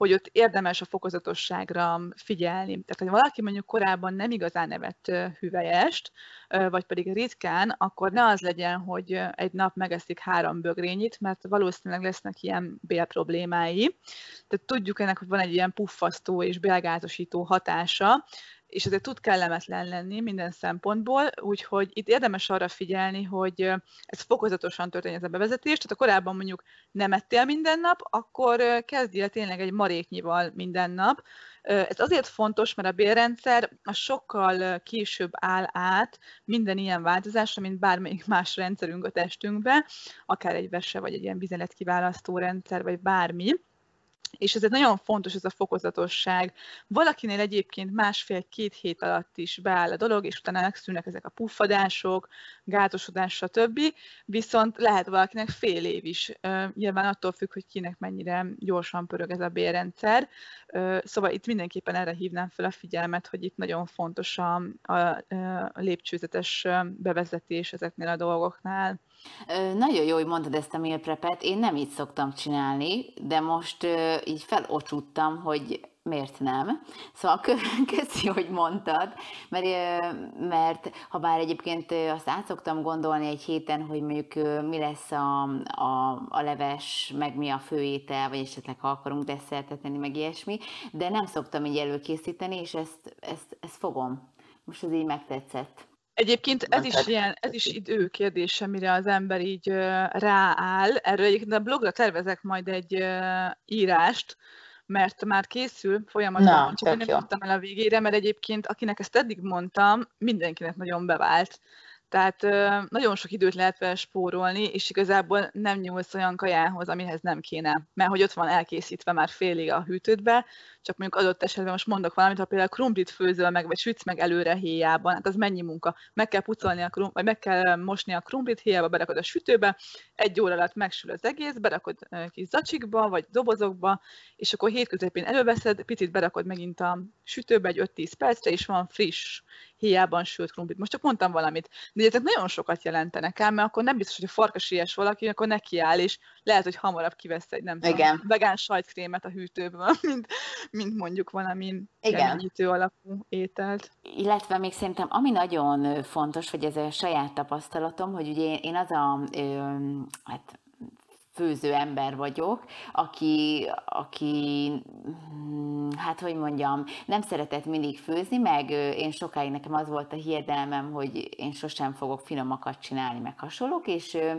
hogy ott érdemes a fokozatosságra figyelni. Tehát, ha valaki mondjuk korábban nem igazán evett hüvelyest, vagy pedig ritkán, akkor ne az legyen, hogy egy nap megeszik három bögrényit, mert valószínűleg lesznek ilyen bélproblémái. Tehát tudjuk ennek, hogy van egy ilyen puffasztó és bélgázosító hatása, és ezért tud kellemetlen lenni minden szempontból, úgyhogy itt érdemes arra figyelni, hogy ez fokozatosan történjen ez a bevezetés, tehát ha korábban mondjuk nem ettél minden nap, akkor kezdjél tényleg egy maréknyival minden nap. Ez azért fontos, mert a bélrendszer a sokkal később áll át minden ilyen változásra, mint bármelyik más rendszerünk a testünkbe, akár egy vese, vagy egy ilyen vizeletkiválasztó rendszer, vagy bármi és ez egy nagyon fontos ez a fokozatosság. Valakinél egyébként másfél-két hét alatt is beáll a dolog, és utána megszűnnek ezek a puffadások, gátosodás, stb. Viszont lehet valakinek fél év is. Nyilván attól függ, hogy kinek mennyire gyorsan pörög ez a bérrendszer. Szóval itt mindenképpen erre hívnám fel a figyelmet, hogy itt nagyon fontos a, a lépcsőzetes bevezetés ezeknél a dolgoknál. Nagyon jó, hogy mondtad ezt a meal prepet. Én nem így szoktam csinálni, de most így felocsuttam, hogy miért nem. Szóval köszi, hogy mondtad, mert, mert ha bár egyébként azt át szoktam gondolni egy héten, hogy mondjuk mi lesz a, a, a leves, meg mi a főétel, vagy esetleg ha akarunk desszertet tenni, meg ilyesmi, de nem szoktam így előkészíteni, és ezt, ezt, ezt fogom. Most ez így megtetszett. Egyébként ez is ilyen, ez is idő kérdése, mire az ember így rááll. Erről egyébként a blogra tervezek majd egy írást, mert már készül folyamatosan, csak én nem tudtam el a végére, mert egyébként akinek ezt eddig mondtam, mindenkinek nagyon bevált. Tehát nagyon sok időt lehet vele spórolni, és igazából nem nyúlsz olyan kajához, amihez nem kéne. Mert hogy ott van elkészítve már félig a hűtődbe, csak mondjuk adott esetben most mondok valamit, ha például krumplit főzöl meg, vagy sütsz meg előre héjában, hát az mennyi munka. Meg kell pucolni a krumplit, vagy meg kell mosni a krumplit héjába, berakod a sütőbe, egy óra alatt megsül az egész, berakod kis zacsikba, vagy dobozokba, és akkor hétközepén előveszed, picit berakod megint a sütőbe egy 5-10 percre, és van friss hiában sült krumplit. Most csak mondtam valamit. De ezek nagyon sokat jelentenek ám, mert akkor nem biztos, hogy a farkas ilyes valaki, akkor nekiáll, és lehet, hogy hamarabb kivesz egy nem tudom, vegán sajtkrémet a hűtőből, mint, mint mondjuk valami keményítő alapú ételt. Illetve még szerintem, ami nagyon fontos, hogy ez a saját tapasztalatom, hogy ugye én az a, ö, hát főző ember vagyok, aki, aki, hm, hát hogy mondjam, nem szeretett mindig főzni, meg én sokáig nekem az volt a hiedelmem, hogy én sosem fogok finomakat csinálni, meg hasonlók, és ö,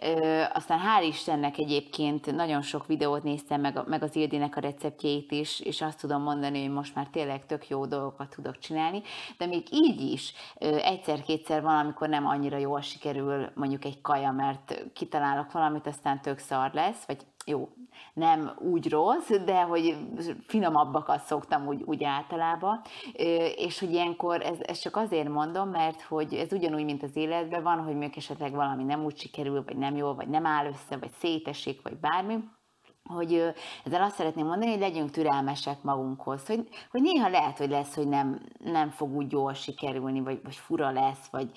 ö, aztán hál' Istennek egyébként nagyon sok videót néztem, meg, meg az Ildinek a receptjeit is, és azt tudom mondani, hogy most már tényleg tök jó dolgokat tudok csinálni, de még így is egyszer-kétszer van, amikor nem annyira jól sikerül mondjuk egy kaja, mert kitalálok valamit, aztán tök szar lesz, vagy jó, nem úgy rossz, de hogy finomabbakat szoktam úgy, úgy általában, és hogy ilyenkor, ez, ez csak azért mondom, mert hogy ez ugyanúgy, mint az életben van, hogy még esetleg valami nem úgy sikerül, vagy nem jól, vagy nem áll össze, vagy szétesik, vagy bármi, hogy ezzel azt szeretném mondani, hogy legyünk türelmesek magunkhoz, hogy, hogy néha lehet, hogy lesz, hogy nem, nem fog úgy jól sikerülni, vagy, vagy fura lesz, vagy,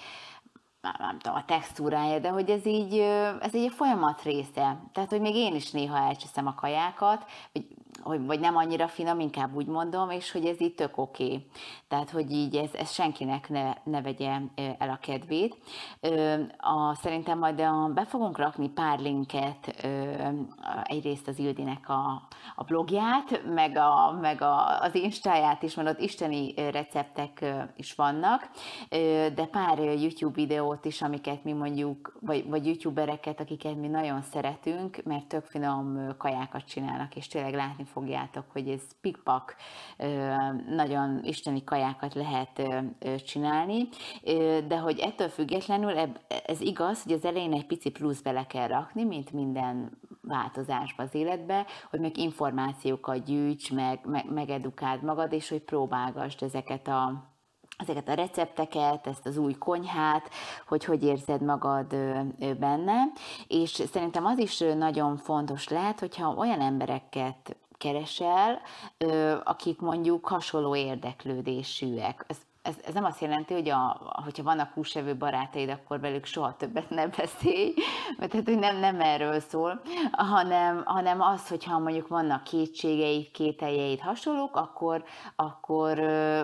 nem tudom, a textúrája, de hogy ez így, ez így a folyamat része. Tehát, hogy még én is néha elcseszem a kajákat, vagy vagy nem annyira finom, inkább úgy mondom, és hogy ez így tök oké. Okay. Tehát, hogy így ez, ez senkinek ne, ne vegye el a kedvét. A, szerintem majd a, be fogunk rakni pár linket, egyrészt az Ildinek a, a blogját, meg, a, meg a, az instáját is, mert ott isteni receptek is vannak, de pár YouTube videót is, amiket mi mondjuk, vagy, vagy youtubereket, akiket mi nagyon szeretünk, mert tök finom kajákat csinálnak, és tényleg látni fogjátok, hogy ez pikpak, nagyon isteni kajákat lehet csinálni, de hogy ettől függetlenül ez igaz, hogy az elején egy pici plusz bele kell rakni, mint minden változásba az életbe, hogy meg információkat gyűjts, meg, meg, megedukáld magad, és hogy próbálgasd ezeket a ezeket a recepteket, ezt az új konyhát, hogy hogy érzed magad benne, és szerintem az is nagyon fontos lehet, hogyha olyan embereket keresel, akik mondjuk hasonló érdeklődésűek. Ez ez, ez nem azt jelenti, hogy a, hogyha vannak húsevő barátaid, akkor velük soha többet nem beszélj, mert hát, hogy nem, nem erről szól, hanem, hanem az, hogyha mondjuk vannak kétségeid, kételjeid, hasonlók, akkor, akkor,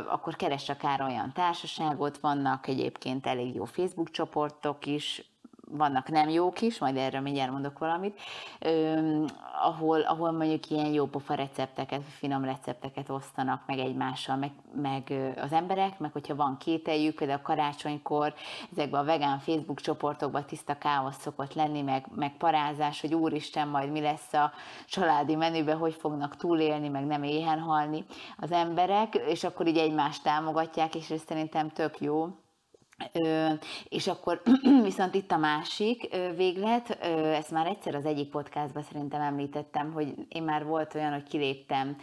akkor keres akár olyan társaságot, vannak egyébként elég jó Facebook csoportok is, vannak nem jók is, majd erről mindjárt mondok valamit, öm, ahol, ahol mondjuk ilyen jó pofa recepteket, finom recepteket osztanak meg egymással, meg, meg az emberek, meg hogyha van kételjük, például karácsonykor ezekben a vegán Facebook csoportokban tiszta káosz szokott lenni, meg, meg parázás, hogy úristen, majd mi lesz a családi menüben, hogy fognak túlélni, meg nem éhen halni az emberek, és akkor így egymást támogatják, és ez szerintem tök jó és akkor viszont itt a másik véglet, ezt már egyszer az egyik podcastban szerintem említettem, hogy én már volt olyan, hogy kiléptem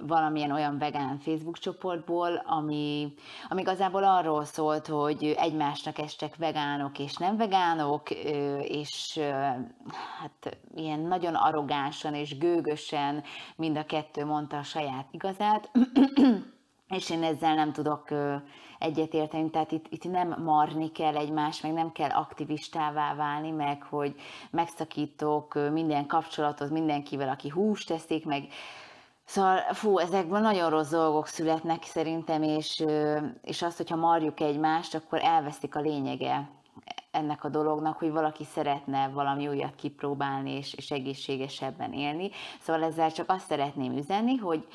valamilyen olyan vegán Facebook csoportból, ami, ami igazából arról szólt, hogy egymásnak estek vegánok és nem vegánok, és hát ilyen nagyon arrogánsan és gőgösen mind a kettő mondta a saját igazát, és én ezzel nem tudok egyetérteni, tehát itt, itt nem marni kell egymást, meg nem kell aktivistává válni, meg hogy megszakítok minden kapcsolatot mindenkivel, aki húst teszik, meg Szóval, fú, ezekben nagyon rossz dolgok születnek szerintem, és, és azt, hogyha marjuk egymást, akkor elvesztik a lényege ennek a dolognak, hogy valaki szeretne valami újat kipróbálni és, és egészségesebben élni. Szóval ezzel csak azt szeretném üzenni, hogy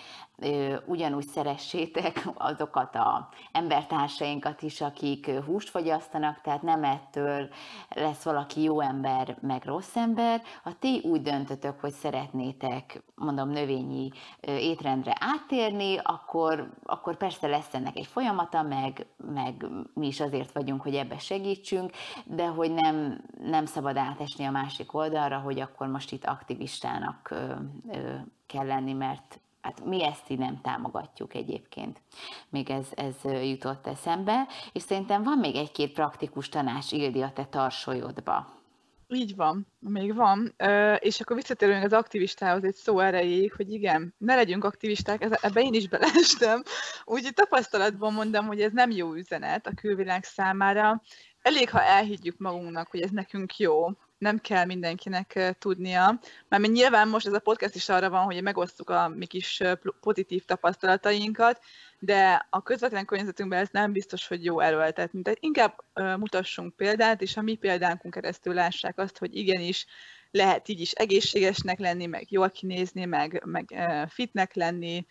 ugyanúgy szeressétek azokat a embertársainkat is, akik húst fogyasztanak, tehát nem ettől lesz valaki jó ember, meg rossz ember. Ha ti úgy döntötök, hogy szeretnétek, mondom, növényi étrendre áttérni, akkor, akkor persze lesz ennek egy folyamata, meg, meg mi is azért vagyunk, hogy ebbe segítsünk, de hogy nem, nem szabad átesni a másik oldalra, hogy akkor most itt aktivistának ö, ö, kell lenni, mert hát mi ezt így nem támogatjuk egyébként. Még ez, ez jutott eszembe, és szerintem van még egy-két praktikus tanács, Ildi, a te tarsolyodba. Így van, még van. És akkor visszatérünk az aktivistához egy szó erejéig, hogy igen, ne legyünk aktivisták, ebbe én is beleestem. Úgyhogy tapasztalatban mondom, hogy ez nem jó üzenet a külvilág számára, elég, ha elhiggyük magunknak, hogy ez nekünk jó, nem kell mindenkinek tudnia, mert nyilván most ez a podcast is arra van, hogy megosztjuk a mi kis pozitív tapasztalatainkat, de a közvetlen környezetünkben ez nem biztos, hogy jó erőltetni. Tehát inkább mutassunk példát, és a mi példánkon keresztül lássák azt, hogy igenis lehet így is egészségesnek lenni, meg jól kinézni, meg, meg fitnek lenni,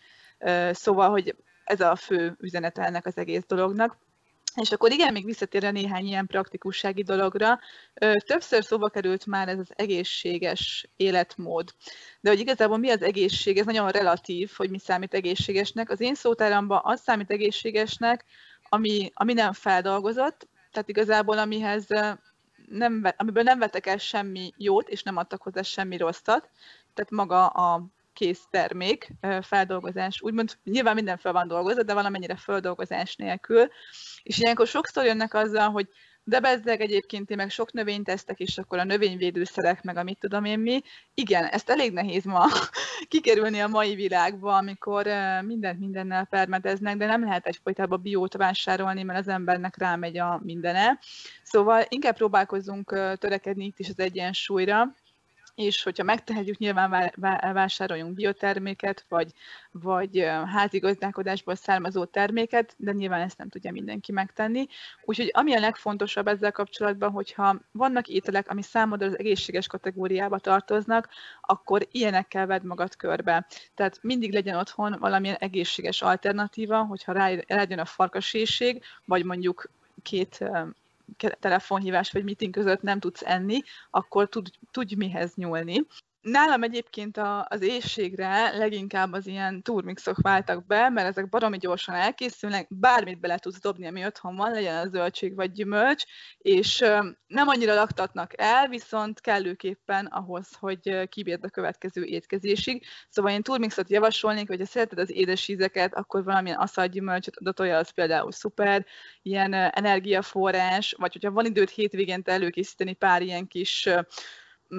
szóval, hogy ez a fő üzenete ennek az egész dolognak. És akkor igen, még visszatérve néhány ilyen praktikussági dologra, többször szóba került már ez az egészséges életmód. De hogy igazából mi az egészség, ez nagyon relatív, hogy mi számít egészségesnek. Az én szótáramban az számít egészségesnek, ami, ami nem feldolgozott, tehát igazából amihez nem, amiből nem vettek el semmi jót, és nem adtak hozzá semmi rosszat, tehát maga a kész termék feldolgozás, úgymond nyilván minden fel van dolgozva, de valamennyire feldolgozás nélkül, és ilyenkor sokszor jönnek azzal, hogy de bezzeg egyébként én meg sok növényt tesztek, és akkor a növényvédőszerek, meg a mit tudom én mi. Igen, ezt elég nehéz ma kikerülni a mai világba, amikor mindent mindennel permeteznek, de nem lehet egyfolytában biót vásárolni, mert az embernek rámegy a mindene. Szóval inkább próbálkozunk törekedni itt is az egyensúlyra, és hogyha megtehetjük, nyilván vásároljunk bioterméket, vagy, vagy házigazdálkodásból származó terméket, de nyilván ezt nem tudja mindenki megtenni. Úgyhogy ami a legfontosabb ezzel kapcsolatban, hogyha vannak ételek, ami számodra az egészséges kategóriába tartoznak, akkor ilyenekkel vedd magad körbe. Tehát mindig legyen otthon valamilyen egészséges alternatíva, hogyha rájön a farkasészség, vagy mondjuk két telefonhívás vagy meeting között nem tudsz enni, akkor tud, tudj mihez nyúlni. Nálam egyébként a, az éjségre leginkább az ilyen turmixok váltak be, mert ezek baromi gyorsan elkészülnek, bármit bele tudsz dobni, ami otthon van, legyen az zöldség vagy gyümölcs, és nem annyira laktatnak el, viszont kellőképpen ahhoz, hogy kibírd a következő étkezésig. Szóval én turmixot javasolnék, hogy ha szereted az édes ízeket, akkor valamilyen aszalgyümölcsöt, oda az például szuper, ilyen energiaforrás, vagy hogyha van időt hétvégente előkészíteni pár ilyen kis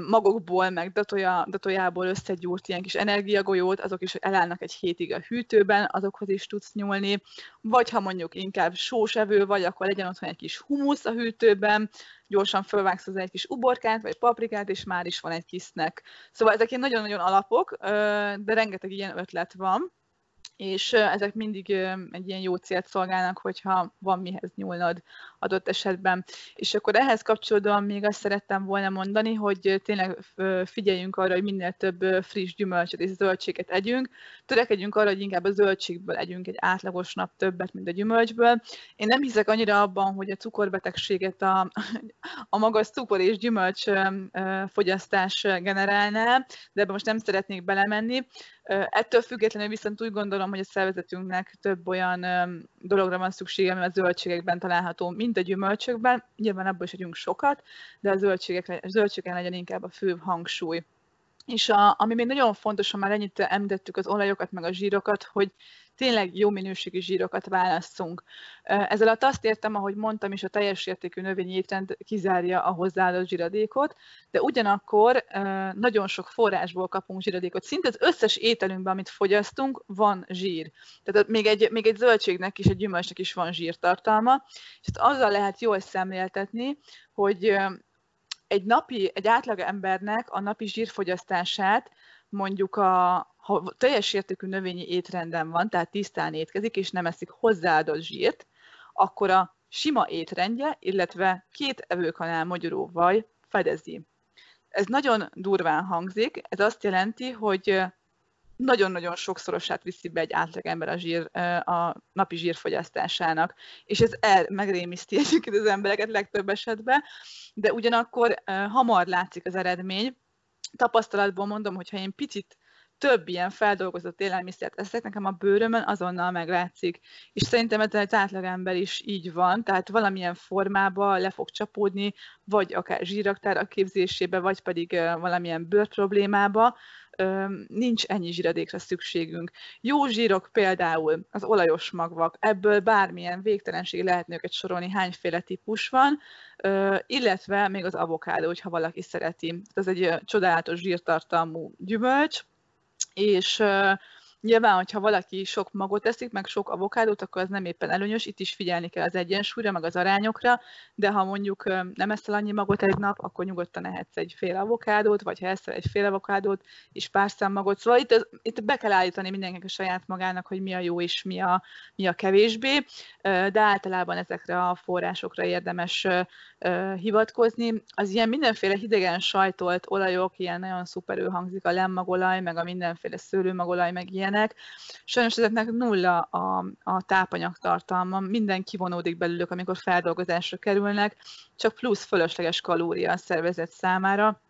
magokból, meg datoja, datojából összegyúrt ilyen kis energiagolyót, azok is elállnak egy hétig a hűtőben, azokhoz is tudsz nyúlni, vagy ha mondjuk inkább sósevő vagy, akkor legyen otthon egy kis humusz a hűtőben, gyorsan fölvágsz az egy kis uborkát, vagy paprikát, és már is van egy kis snack. Szóval ezek ilyen nagyon-nagyon alapok, de rengeteg ilyen ötlet van, és ezek mindig egy ilyen jó célt szolgálnak, hogyha van mihez nyúlnod adott esetben. És akkor ehhez kapcsolódóan még azt szerettem volna mondani, hogy tényleg figyeljünk arra, hogy minél több friss gyümölcsöt és zöldséget együnk. Törekedjünk arra, hogy inkább a zöldségből együnk egy átlagos nap többet, mint a gyümölcsből. Én nem hiszek annyira abban, hogy a cukorbetegséget a, a magas cukor és gyümölcs fogyasztás generálná, de ebben most nem szeretnék belemenni. Ettől függetlenül viszont úgy gondolom, hogy a szervezetünknek több olyan dologra van szüksége, ami a zöldségekben található, mint a gyümölcsökben. Nyilván abból is sokat, de a zöldségek, a zöldségen legyen inkább a fő hangsúly. És a, ami még nagyon fontos, ha már ennyit említettük az olajokat, meg a zsírokat, hogy tényleg jó minőségű zsírokat válasszunk. Ez alatt azt értem, ahogy mondtam is, a teljes értékű növényi étrend kizárja a hozzáadott zsíradékot, de ugyanakkor nagyon sok forrásból kapunk zsíradékot. Szinte az összes ételünkben, amit fogyasztunk, van zsír. Tehát még egy, még egy zöldségnek is, egy gyümölcsnek is van zsírtartalma, és azzal lehet jól szemléltetni, hogy egy napi, egy átlag embernek a napi zsírfogyasztását mondjuk a, ha teljes értékű növényi étrenden van, tehát tisztán étkezik, és nem eszik hozzáadott zsírt, akkor a sima étrendje, illetve két evőkanál magyaró vaj fedezi. Ez nagyon durván hangzik, ez azt jelenti, hogy nagyon-nagyon sokszorosát viszi be egy átlagember a, zsír, a napi zsírfogyasztásának, és ez el, megrémiszti egyébként az embereket legtöbb esetben, de ugyanakkor hamar látszik az eredmény. Tapasztalatból mondom, hogyha én picit több ilyen feldolgozott élelmiszert eszek, nekem a bőrömön azonnal meglátszik. És szerintem ez egy átlagember is így van, tehát valamilyen formába le fog csapódni, vagy akár zsíraktár a képzésébe, vagy pedig valamilyen bőrproblémába, nincs ennyi zsíradékra szükségünk. Jó zsírok például az olajos magvak, ebből bármilyen végtelenség lehetne őket sorolni, hányféle típus van, illetve még az avokádó, hogyha valaki szereti. Ez egy csodálatos zsírtartalmú gyümölcs, és Nyilván, hogyha valaki sok magot eszik, meg sok avokádót, akkor az nem éppen előnyös, itt is figyelni kell az egyensúlyra, meg az arányokra, de ha mondjuk nem eszel annyi magot egy nap, akkor nyugodtan ehetsz egy fél avokádót, vagy ha eszel egy fél avokádót, és pár szám magot. Szóval itt, itt be kell állítani mindenkinek a saját magának, hogy mi a jó és mi a, mi a kevésbé, de általában ezekre a forrásokra érdemes hivatkozni. Az ilyen mindenféle hidegen sajtolt olajok, ilyen nagyon szuperül hangzik a lemmagolaj, meg a mindenféle szőlőmagolaj, meg ilyenek. Sajnos ezeknek nulla a, a tápanyag minden kivonódik belőlük, amikor feldolgozásra kerülnek, csak plusz fölösleges kalória a szervezet számára.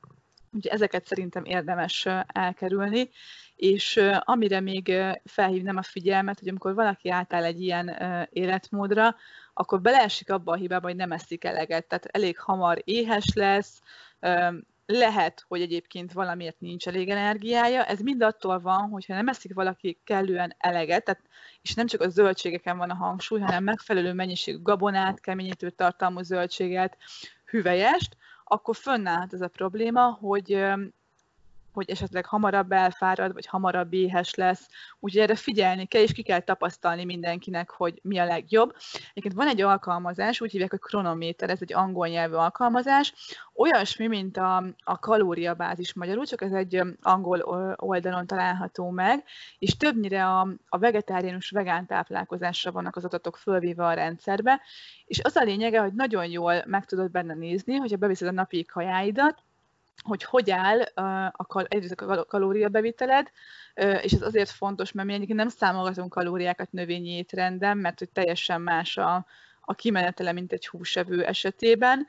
Úgyhogy ezeket szerintem érdemes elkerülni, és amire még felhívnám a figyelmet, hogy amikor valaki átáll egy ilyen életmódra, akkor beleesik abba a hibába, hogy nem eszik eleget, tehát elég hamar éhes lesz, lehet, hogy egyébként valamiért nincs elég energiája, ez mind attól van, hogyha nem eszik valaki kellően eleget, tehát, és nem csak a zöldségeken van a hangsúly, hanem megfelelő mennyiségű gabonát, keményítő tartalmú zöldséget, hüvelyest, akkor fönnállhat ez a probléma, hogy hogy esetleg hamarabb elfárad, vagy hamarabb éhes lesz. Úgyhogy erre figyelni kell, és ki kell tapasztalni mindenkinek, hogy mi a legjobb. Egyébként van egy alkalmazás, úgy hívják, hogy kronométer, ez egy angol nyelvű alkalmazás, olyasmi, mint a, a kalóriabázis magyarul, csak ez egy angol oldalon található meg, és többnyire a, a vegetáriánus vegán táplálkozásra vannak az adatok fölvéve a rendszerbe, és az a lényege, hogy nagyon jól meg tudod benne nézni, hogyha beviszed a napi kajáidat, hogy hogy áll a, kal- egyrészt a kalóriabeviteled, és ez azért fontos, mert mi egyébként nem számolgatunk kalóriákat növényi étrenden, mert hogy teljesen más a, a kimenetele, mint egy húsevő esetében,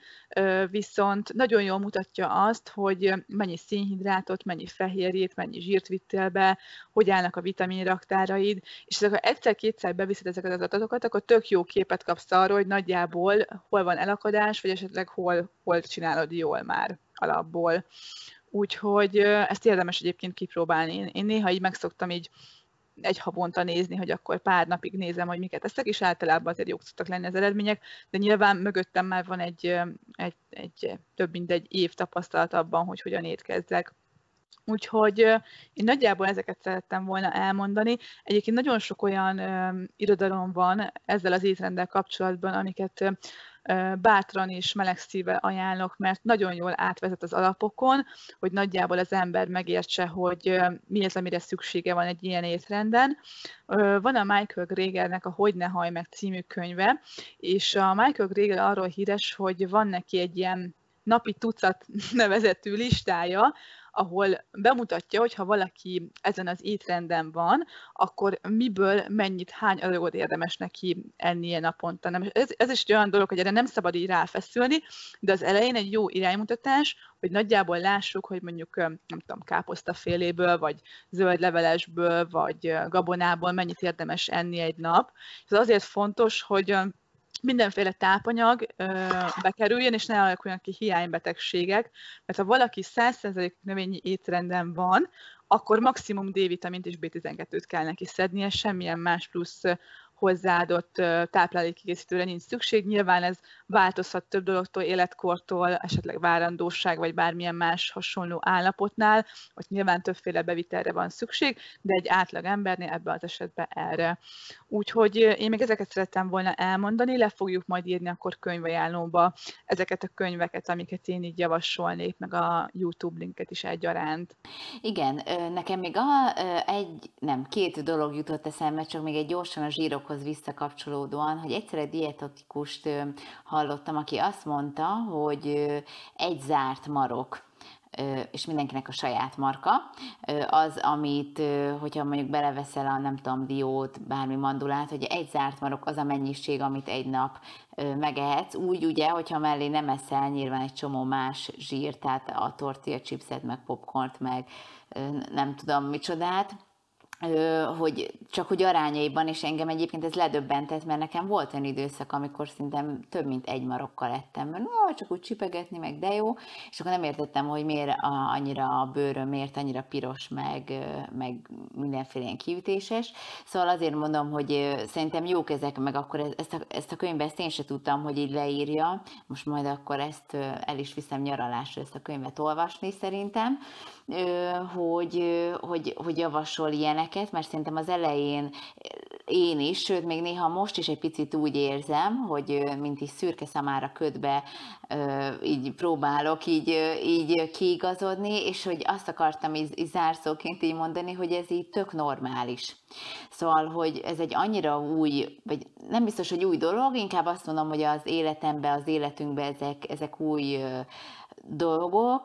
viszont nagyon jól mutatja azt, hogy mennyi szénhidrátot, mennyi fehérjét, mennyi zsírt vittél be, hogy állnak a vitaminraktáraid, és ha egyszer-kétszer beviszed ezeket az adatokat, akkor tök jó képet kapsz arról, hogy nagyjából hol van elakadás, vagy esetleg hol, hol csinálod jól már alapból. Úgyhogy ezt érdemes egyébként kipróbálni. Én, néha így megszoktam így egy havonta nézni, hogy akkor pár napig nézem, hogy miket eszek, és általában azért jók szoktak lenni az eredmények, de nyilván mögöttem már van egy, egy, egy több mint egy év tapasztalat abban, hogy hogyan étkezzek. Úgyhogy én nagyjából ezeket szerettem volna elmondani. Egyébként nagyon sok olyan irodalom van ezzel az étrenddel kapcsolatban, amiket bátran és meleg szíve ajánlok, mert nagyon jól átvezet az alapokon, hogy nagyjából az ember megértse, hogy mi az, amire szüksége van egy ilyen étrenden. Van a Michael Gregernek a Hogy ne haj meg című könyve, és a Michael Greger arról híres, hogy van neki egy ilyen napi tucat nevezetű listája, ahol bemutatja, hogy ha valaki ezen az étrenden van, akkor miből mennyit, hány adagot érdemes neki ennie naponta. Nem, ez, ez is egy olyan dolog, hogy erre nem szabad így ráfeszülni, de az elején egy jó iránymutatás, hogy nagyjából lássuk, hogy mondjuk, nem tudom, káposztaféléből, vagy zöld levelesből, vagy gabonából mennyit érdemes enni egy nap. Ez azért fontos, hogy mindenféle tápanyag ö, bekerüljön, és ne alakuljanak ki hiánybetegségek, mert ha valaki 100% növényi étrenden van, akkor maximum D-vitamint és B12-t kell neki szednie, semmilyen más plusz hozzáadott táplálékkiegészítőre nincs szükség. Nyilván ez változhat több dologtól, életkortól, esetleg várandóság, vagy bármilyen más hasonló állapotnál, hogy nyilván többféle bevitelre van szükség, de egy átlag embernél ebben az esetben erre. Úgyhogy én még ezeket szerettem volna elmondani, le fogjuk majd írni akkor könyvajánlóba ezeket a könyveket, amiket én így javasolnék, meg a YouTube linket is egyaránt. Igen, nekem még a, egy, nem, két dolog jutott eszembe, csak még egy gyorsan a zsírokhoz visszakapcsolódóan, hogy egyszer egy dietotikust hallottam, aki azt mondta, hogy egy zárt marok és mindenkinek a saját marka, az, amit, hogyha mondjuk beleveszel a, nem tudom, diót, bármi mandulát, hogy egy zárt marok az a mennyiség, amit egy nap megehetsz, úgy ugye, hogyha mellé nem eszel nyilván egy csomó más zsír, tehát a tortilla chipset, meg popcornt, meg nem tudom micsodát, hogy csak hogy arányaiban, és engem egyébként ez ledöbbentett, mert nekem volt olyan időszak, amikor szinte több mint egy marokkal ettem, mert no, csak úgy csipegetni, meg de jó, és akkor nem értettem, hogy miért a, annyira a bőröm, miért annyira piros, meg, meg mindenféle ilyen kiütéses. Szóval azért mondom, hogy szerintem jók ezek, meg akkor ezt a, ezt a könyvet ezt én sem tudtam, hogy így leírja, most majd akkor ezt el is viszem nyaralásra ezt a könyvet olvasni szerintem, hogy, hogy, hogy javasol ilyeneket, mert szerintem az elején én is, sőt, még néha most is egy picit úgy érzem, hogy mint is szürke szamára ködbe így próbálok így, így kiigazodni, és hogy azt akartam így, így zárszóként így mondani, hogy ez így tök normális. Szóval, hogy ez egy annyira új, vagy nem biztos, hogy új dolog, inkább azt mondom, hogy az életemben, az életünkben ezek, ezek új dolgok,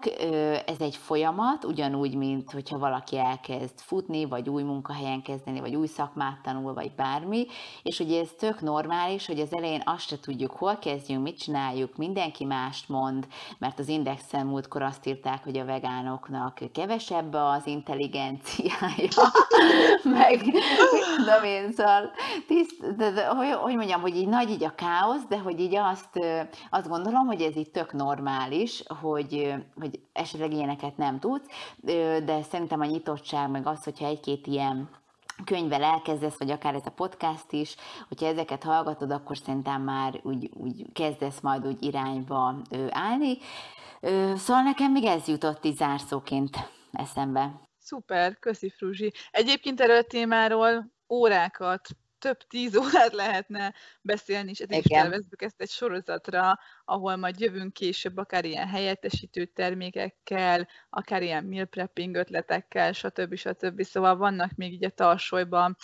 ez egy folyamat, ugyanúgy, mint hogyha valaki elkezd futni, vagy új munkahelyen kezdeni, vagy új szakmát tanul, vagy bármi, és ugye ez tök normális, hogy az elején azt se tudjuk, hol kezdjünk, mit csináljuk, mindenki mást mond, mert az Indexen múltkor azt írták, hogy a vegánoknak kevesebb az intelligenciája, meg tudom én, szóval tiszt, de, de, hogy, hogy mondjam, hogy így nagy így a káosz, de hogy így azt, azt gondolom, hogy ez így tök normális, hogy hogy, hogy esetleg ilyeneket nem tudsz, de szerintem a nyitottság, meg az, hogyha egy-két ilyen könyvvel elkezdesz, vagy akár ez a podcast is, hogyha ezeket hallgatod, akkor szerintem már úgy, úgy kezdesz majd úgy irányba állni. Szóval nekem még ez jutott így zárszóként eszembe. Szuper, köszi Fruzsi. Egyébként erről a témáról órákat több tíz órát lehetne beszélni, és ezért is tervezzük ezt egy sorozatra, ahol majd jövünk később akár ilyen helyettesítő termékekkel, akár ilyen meal prepping ötletekkel, stb. stb. Szóval vannak még így a tarsolyban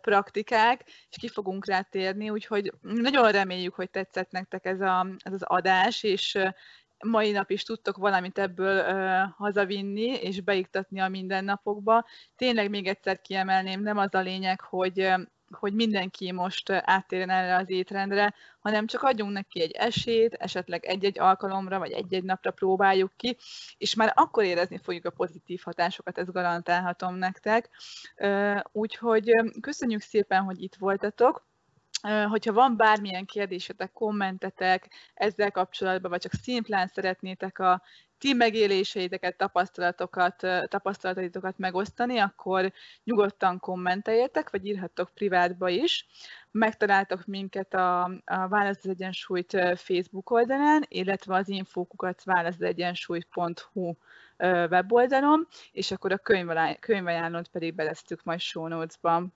praktikák, és ki fogunk rá térni, úgyhogy nagyon reméljük, hogy tetszett nektek ez, a, ez az adás, és mai nap is tudtok valamit ebből uh, hazavinni, és beiktatni a mindennapokba. Tényleg még egyszer kiemelném, nem az a lényeg, hogy hogy mindenki most áttérjen erre az étrendre, hanem csak adjunk neki egy esélyt, esetleg egy-egy alkalomra, vagy egy-egy napra próbáljuk ki, és már akkor érezni fogjuk a pozitív hatásokat, ezt garantálhatom nektek. Úgyhogy köszönjük szépen, hogy itt voltatok, hogyha van bármilyen kérdésetek, kommentetek ezzel kapcsolatban, vagy csak szimplán szeretnétek a ti megéléseiteket, tapasztalatokat, tapasztalataitokat megosztani, akkor nyugodtan kommenteljetek, vagy írhattok privátba is. Megtaláltok minket a, a Válasz az Egyensúlyt Facebook oldalán, illetve az infókukat válaszegyensúly.hu weboldalon, és akkor a könyvajánlót pedig belesztük majd show notes-ba.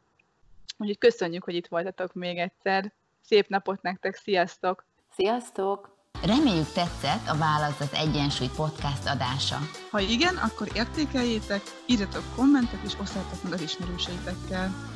Úgyhogy köszönjük, hogy itt voltatok még egyszer. Szép napot nektek, sziasztok! Sziasztok! Reméljük tetszett a Válasz az Egyensúly podcast adása. Ha igen, akkor értékeljétek, írjatok kommentet és osszátok meg az ismerőseitekkel.